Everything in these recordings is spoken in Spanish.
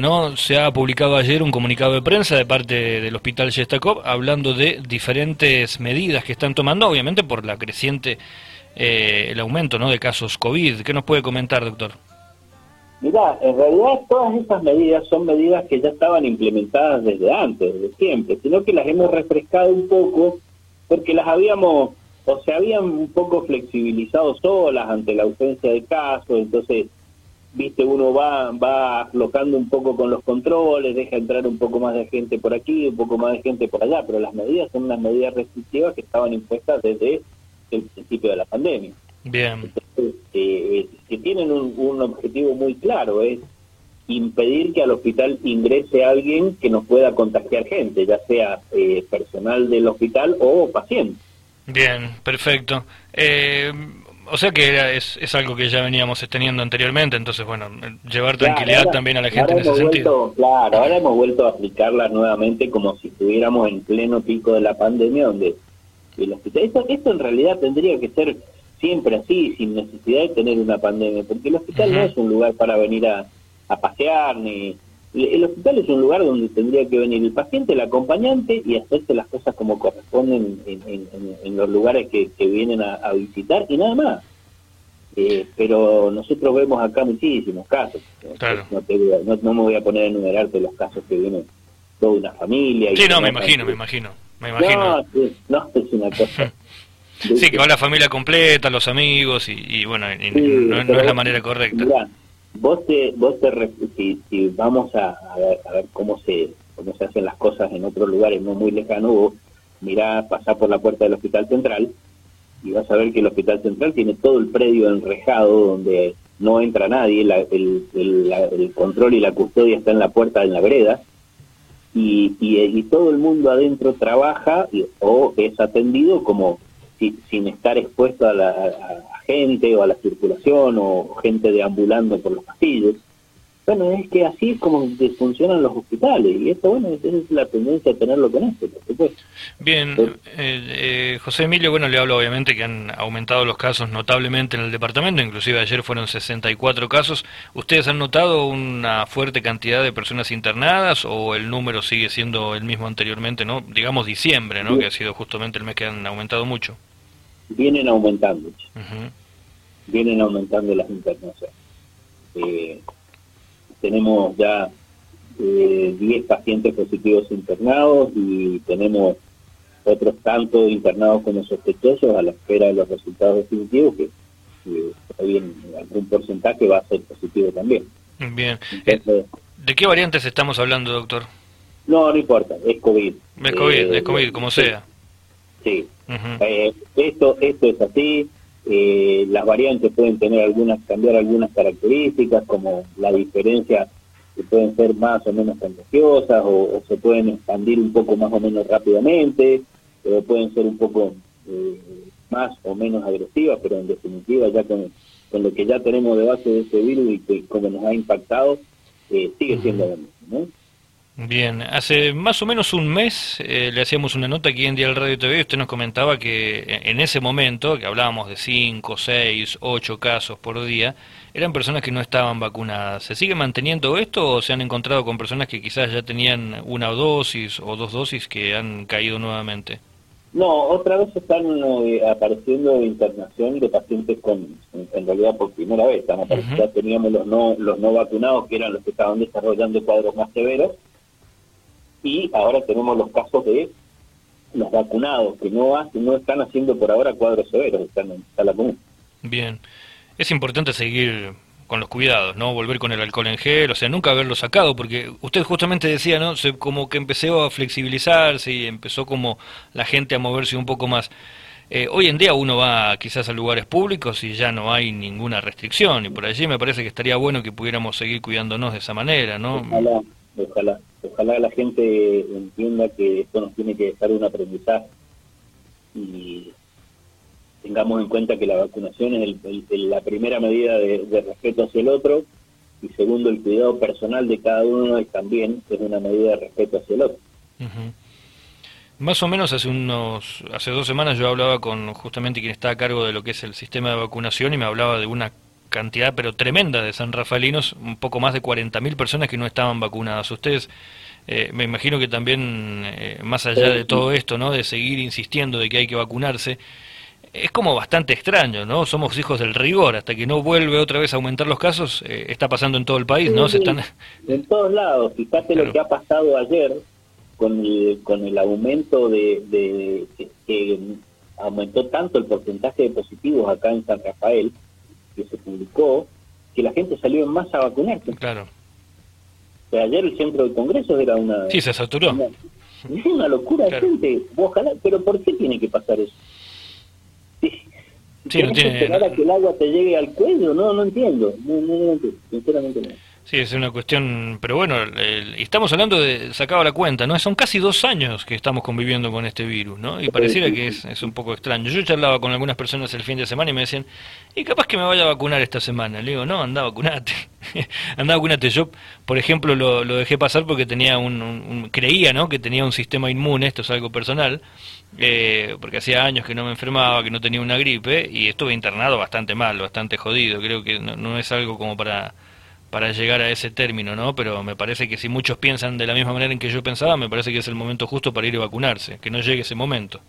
¿no? Se ha publicado ayer un comunicado de prensa de parte del Hospital Yestakov hablando de diferentes medidas que están tomando, obviamente por la creciente, eh, el aumento, ¿no? De casos COVID. ¿Qué nos puede comentar, doctor? Mirá, en realidad todas esas medidas son medidas que ya estaban implementadas desde antes, desde siempre, sino que las hemos refrescado un poco porque las habíamos, o se habían un poco flexibilizado solas ante la ausencia de casos, entonces, viste, uno va, va aflojando un poco con los controles, deja entrar un poco más de gente por aquí, un poco más de gente por allá, pero las medidas son unas medidas restrictivas que estaban impuestas desde el principio de la pandemia. Bien. Eh, que tienen un, objetivo muy claro, es impedir que al hospital ingrese alguien que nos pueda contagiar gente, ya sea eh, personal del hospital o paciente. Bien, perfecto. Eh, o sea que es, es algo que ya veníamos teniendo anteriormente, entonces, bueno, llevar tranquilidad también a la gente en ese sentido. Claro, ahora hemos vuelto a aplicarla nuevamente como si estuviéramos en pleno pico de la pandemia, donde el hospital... Esto, esto en realidad tendría que ser siempre así, sin necesidad de tener una pandemia, porque el hospital no es un lugar para venir a, pasear, ni el hospital es un lugar donde tendría que venir el paciente, el acompañante y hacerse las cosas como corresponden en, los lugares que, vienen a, visitar y nada más. Eh, pero nosotros vemos acá muchísimos casos. No, no, me voy a poner a enumerarte los casos que vienen toda una familia. sí, no, me imagino, me imagino, me imagino. No, no, es una cosa Sí, que va la familia completa, los amigos, y, bueno, no, es la manera correcta. Vos te, vos te si, si vamos a, ver, a ver cómo se cómo se hacen las cosas en otros lugares no muy lejanos, vos mirá, pasar por la puerta del Hospital Central y vas a ver que el Hospital Central tiene todo el predio enrejado donde no entra nadie, el, el, control y la custodia está en la puerta, en la vereda, y, y, todo el mundo adentro trabaja o es atendido como sin, estar expuesto a la gente o a la circulación o gente deambulando por los pasillos. Bueno, es que así es como funcionan los hospitales y esto, bueno, esa es la tendencia a tenerlo con esto, Bien, eh, eh, José Emilio, bueno, le hablo obviamente que han aumentado los casos notablemente en el departamento, inclusive ayer fueron 64 casos. ¿Ustedes han notado una fuerte cantidad de personas internadas o el número sigue siendo el mismo anteriormente, no? Digamos diciembre, ¿no? Que ha sido justamente el mes que han aumentado mucho vienen aumentando. Vienen aumentando las internaciones. Eh, tenemos ya eh, 10 pacientes positivos internados y tenemos otros tantos internados como sospechosos a la espera de los resultados definitivos que hay algún porcentaje va a ser positivo también. Bien. Eh, ¿De qué variantes estamos hablando, doctor? No, no importa, es COVID. Es COVID, es eh, COVID, como sea. Sí, eh, esto, esto es así. Eh, las variantes pueden tener algunas, cambiar algunas características, como la diferencia que pueden ser más o menos contagiosas o, se pueden expandir un poco más o menos rápidamente, pero pueden ser un poco eh, más o menos agresivas, pero en definitiva ya con, con, lo que ya tenemos de base de este virus y que como nos ha impactado, sigue siendo lo mismo. Bien, hace más o menos un mes eh, le hacíamos una nota aquí en Día del Radio TV y usted nos comentaba que en ese momento, que hablábamos de 5, 6, 8 casos por día, eran personas que no estaban vacunadas. ¿Se sigue manteniendo esto o se han encontrado con personas que quizás ya tenían una dosis o dos dosis que han caído nuevamente? No, otra vez están eh, apareciendo internación de pacientes con, en, realidad por primera vez, están Ya teníamos los no, los no vacunados que eran los que estaban desarrollando cuadros más severos y ahora tenemos los casos de los vacunados que no hacen, no están haciendo por ahora cuadros severos, están en sala común. Bien, es importante seguir con los cuidados, ¿no? Volver con el alcohol en gel, o sea, nunca haberlo sacado, porque usted justamente decía, ¿no? Se, como que empezó a flexibilizarse y empezó como la gente a moverse un poco más. Eh, hoy en día uno va quizás a lugares públicos y ya no hay ninguna restricción, y por allí me parece que estaría bueno que pudiéramos seguir cuidándonos de esa manera, ¿no? Ojalá, ojalá ojalá la gente entienda que esto nos tiene que dejar un aprendizaje y tengamos en cuenta que la vacunación es la primera medida de, respeto hacia el otro y segundo el cuidado personal de cada uno y también es una medida de respeto hacia el otro. Más o menos hace unos hace dos semanas yo hablaba con justamente quien está a cargo de lo que es el sistema de vacunación y me hablaba de una cantidad pero tremenda de San Rafaelinos, un poco más de 40.000 personas que no estaban vacunadas. Ustedes, eh, me imagino que también, eh, más allá de todo esto, ¿no? de seguir insistiendo de que hay que vacunarse, es como bastante extraño, ¿no? Somos hijos del rigor, hasta que no vuelve otra vez a aumentar los casos, eh, está pasando en todo el país, ¿no? Se están... En todos lados, fíjate lo que ha pasado ayer con el, con el aumento de, de que aumentó tanto el porcentaje de positivos acá en San Rafael, que se publicó, que la gente salió en masa a vacunarse. Claro. O sea, ayer el centro de congresos era una... Sí, se saturó. Una, una locura de gente. Ojalá, pero ¿por qué tiene que pasar eso? Sí, no tiene... que esperar a que el agua te llegue al cuello? No, no entiendo. No, no, no entiendo. Sinceramente no. Sí, es una cuestión, pero bueno, estamos hablando de, sacaba la cuenta, ¿no? Son casi dos años que estamos conviviendo con este virus, ¿no? Y pareciera que es, es, un poco extraño. Yo charlaba con algunas personas el fin de semana y me decían, y capaz que me vaya a vacunar esta semana. Le digo, no, anda, vacunate. anda, vacunate. Yo, por ejemplo, lo, lo dejé pasar porque tenía un, creía, ¿no? Que tenía un sistema inmune, esto es algo personal, eh, porque hacía años que no me enfermaba, que no tenía una gripe, y estuve internado bastante mal, bastante jodido. Creo que no, no es algo como para para llegar a ese término, ¿no? Pero me parece que si muchos piensan de la misma manera en que yo pensaba, me parece que es el momento justo para ir a vacunarse, que no llegue ese momento.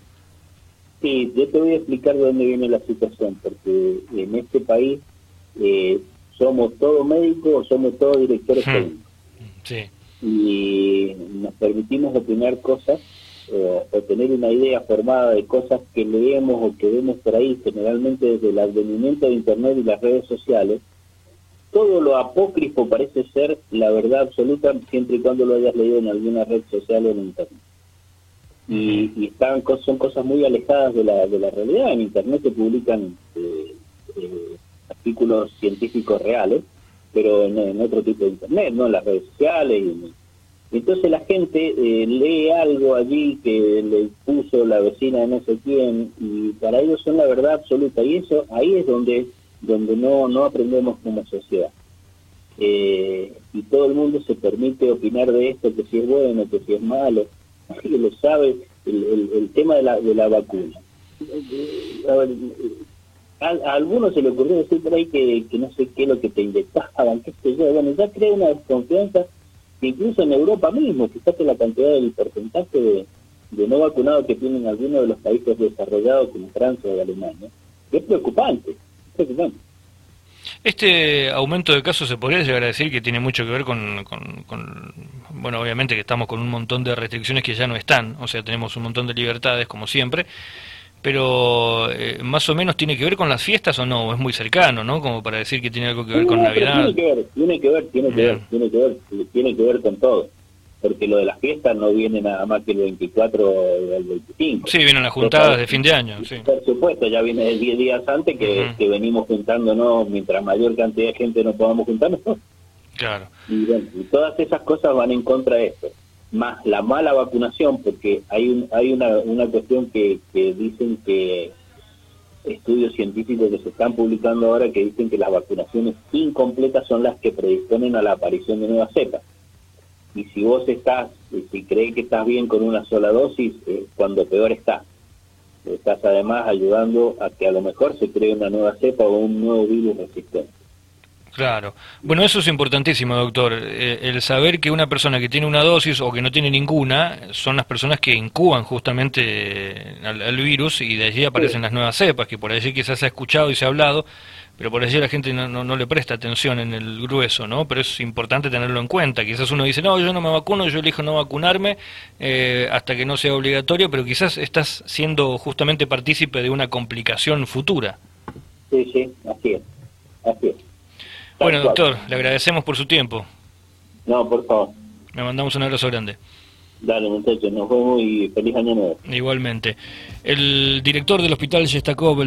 Sí, yo te voy a explicar de dónde viene la situación, porque en este país eh, somos todos médicos, somos todos directores técnicos. Sí. Y nos permitimos opinar cosas eh, o tener una idea formada de cosas que leemos o que vemos por ahí, generalmente desde el advenimiento de Internet y las redes sociales, todo lo apócrifo parece ser la verdad absoluta siempre y cuando lo hayas leído en alguna red social o en internet. Y, y están, son cosas muy alejadas de la, de la realidad. En internet se publican eh, eh, artículos científicos reales, pero en, otro tipo de internet, no en las redes sociales. Y, entonces la gente eh, lee algo allí que le puso la vecina de no sé quién y para ellos son la verdad absoluta. Y eso ahí es donde donde no, no aprendemos como sociedad. Eh, y todo el mundo se permite opinar de esto, que si es bueno, que si es malo, nadie lo sabe, el, el, tema de la, de la vacuna. A, algunos se le ocurrió decir por ahí que, que no sé qué es lo que te inyectaban, qué sé yo, bueno, ya crea una desconfianza incluso en Europa mismo, fíjate la cantidad del porcentaje de, de no vacunados que tienen algunos de los países desarrollados como Francia o Alemania, es preocupante. Este aumento de casos se podría llegar a decir que tiene mucho que ver con, con, bueno, obviamente que estamos con un montón de restricciones que ya no están, o sea, tenemos un montón de libertades como siempre, pero eh, más o menos tiene que ver con las fiestas o no, es muy cercano, ¿no? Como para decir que tiene algo que ver con Navidad. Tiene que ver, tiene que ver, tiene que ver, tiene que ver, tiene que ver con todo porque lo de las fiestas no viene nada más que el 24 o el 25. Sí, vienen las juntadas de fin de año, sí. Por supuesto, ya viene de 10 días antes que, que venimos juntándonos, mientras mayor cantidad de gente no podamos juntarnos. Claro. Y, bueno, y todas esas cosas van en contra de esto. Más la mala vacunación, porque hay un, hay una, una cuestión que, que dicen que estudios científicos que se están publicando ahora que dicen que las vacunaciones incompletas son las que predisponen a la aparición de nuevas cepas y si vos estás, si crees que estás bien con una sola dosis, eh, cuando peor estás. Estás además ayudando a que a lo mejor se cree una nueva cepa o un nuevo virus resistente. Claro. Bueno, eso es importantísimo, doctor. Eh, el saber que una persona que tiene una dosis o que no tiene ninguna son las personas que incuban justamente al, virus y de allí aparecen las nuevas cepas, que por allí quizás se ha escuchado y se ha hablado, pero por allí la gente no, no, le presta atención en el grueso, ¿no? Pero es importante tenerlo en cuenta. Quizás uno dice, no, yo no me vacuno, yo elijo no vacunarme eh, hasta que no sea obligatorio, pero quizás estás siendo justamente partícipe de una complicación futura. Sí, sí, así es. Así es. Bueno, doctor, le agradecemos por su tiempo. No, por favor. Le mandamos un abrazo grande. Dale, muchachos, nos vemos y feliz año nuevo. Igualmente. El director del Hospital Yestakov,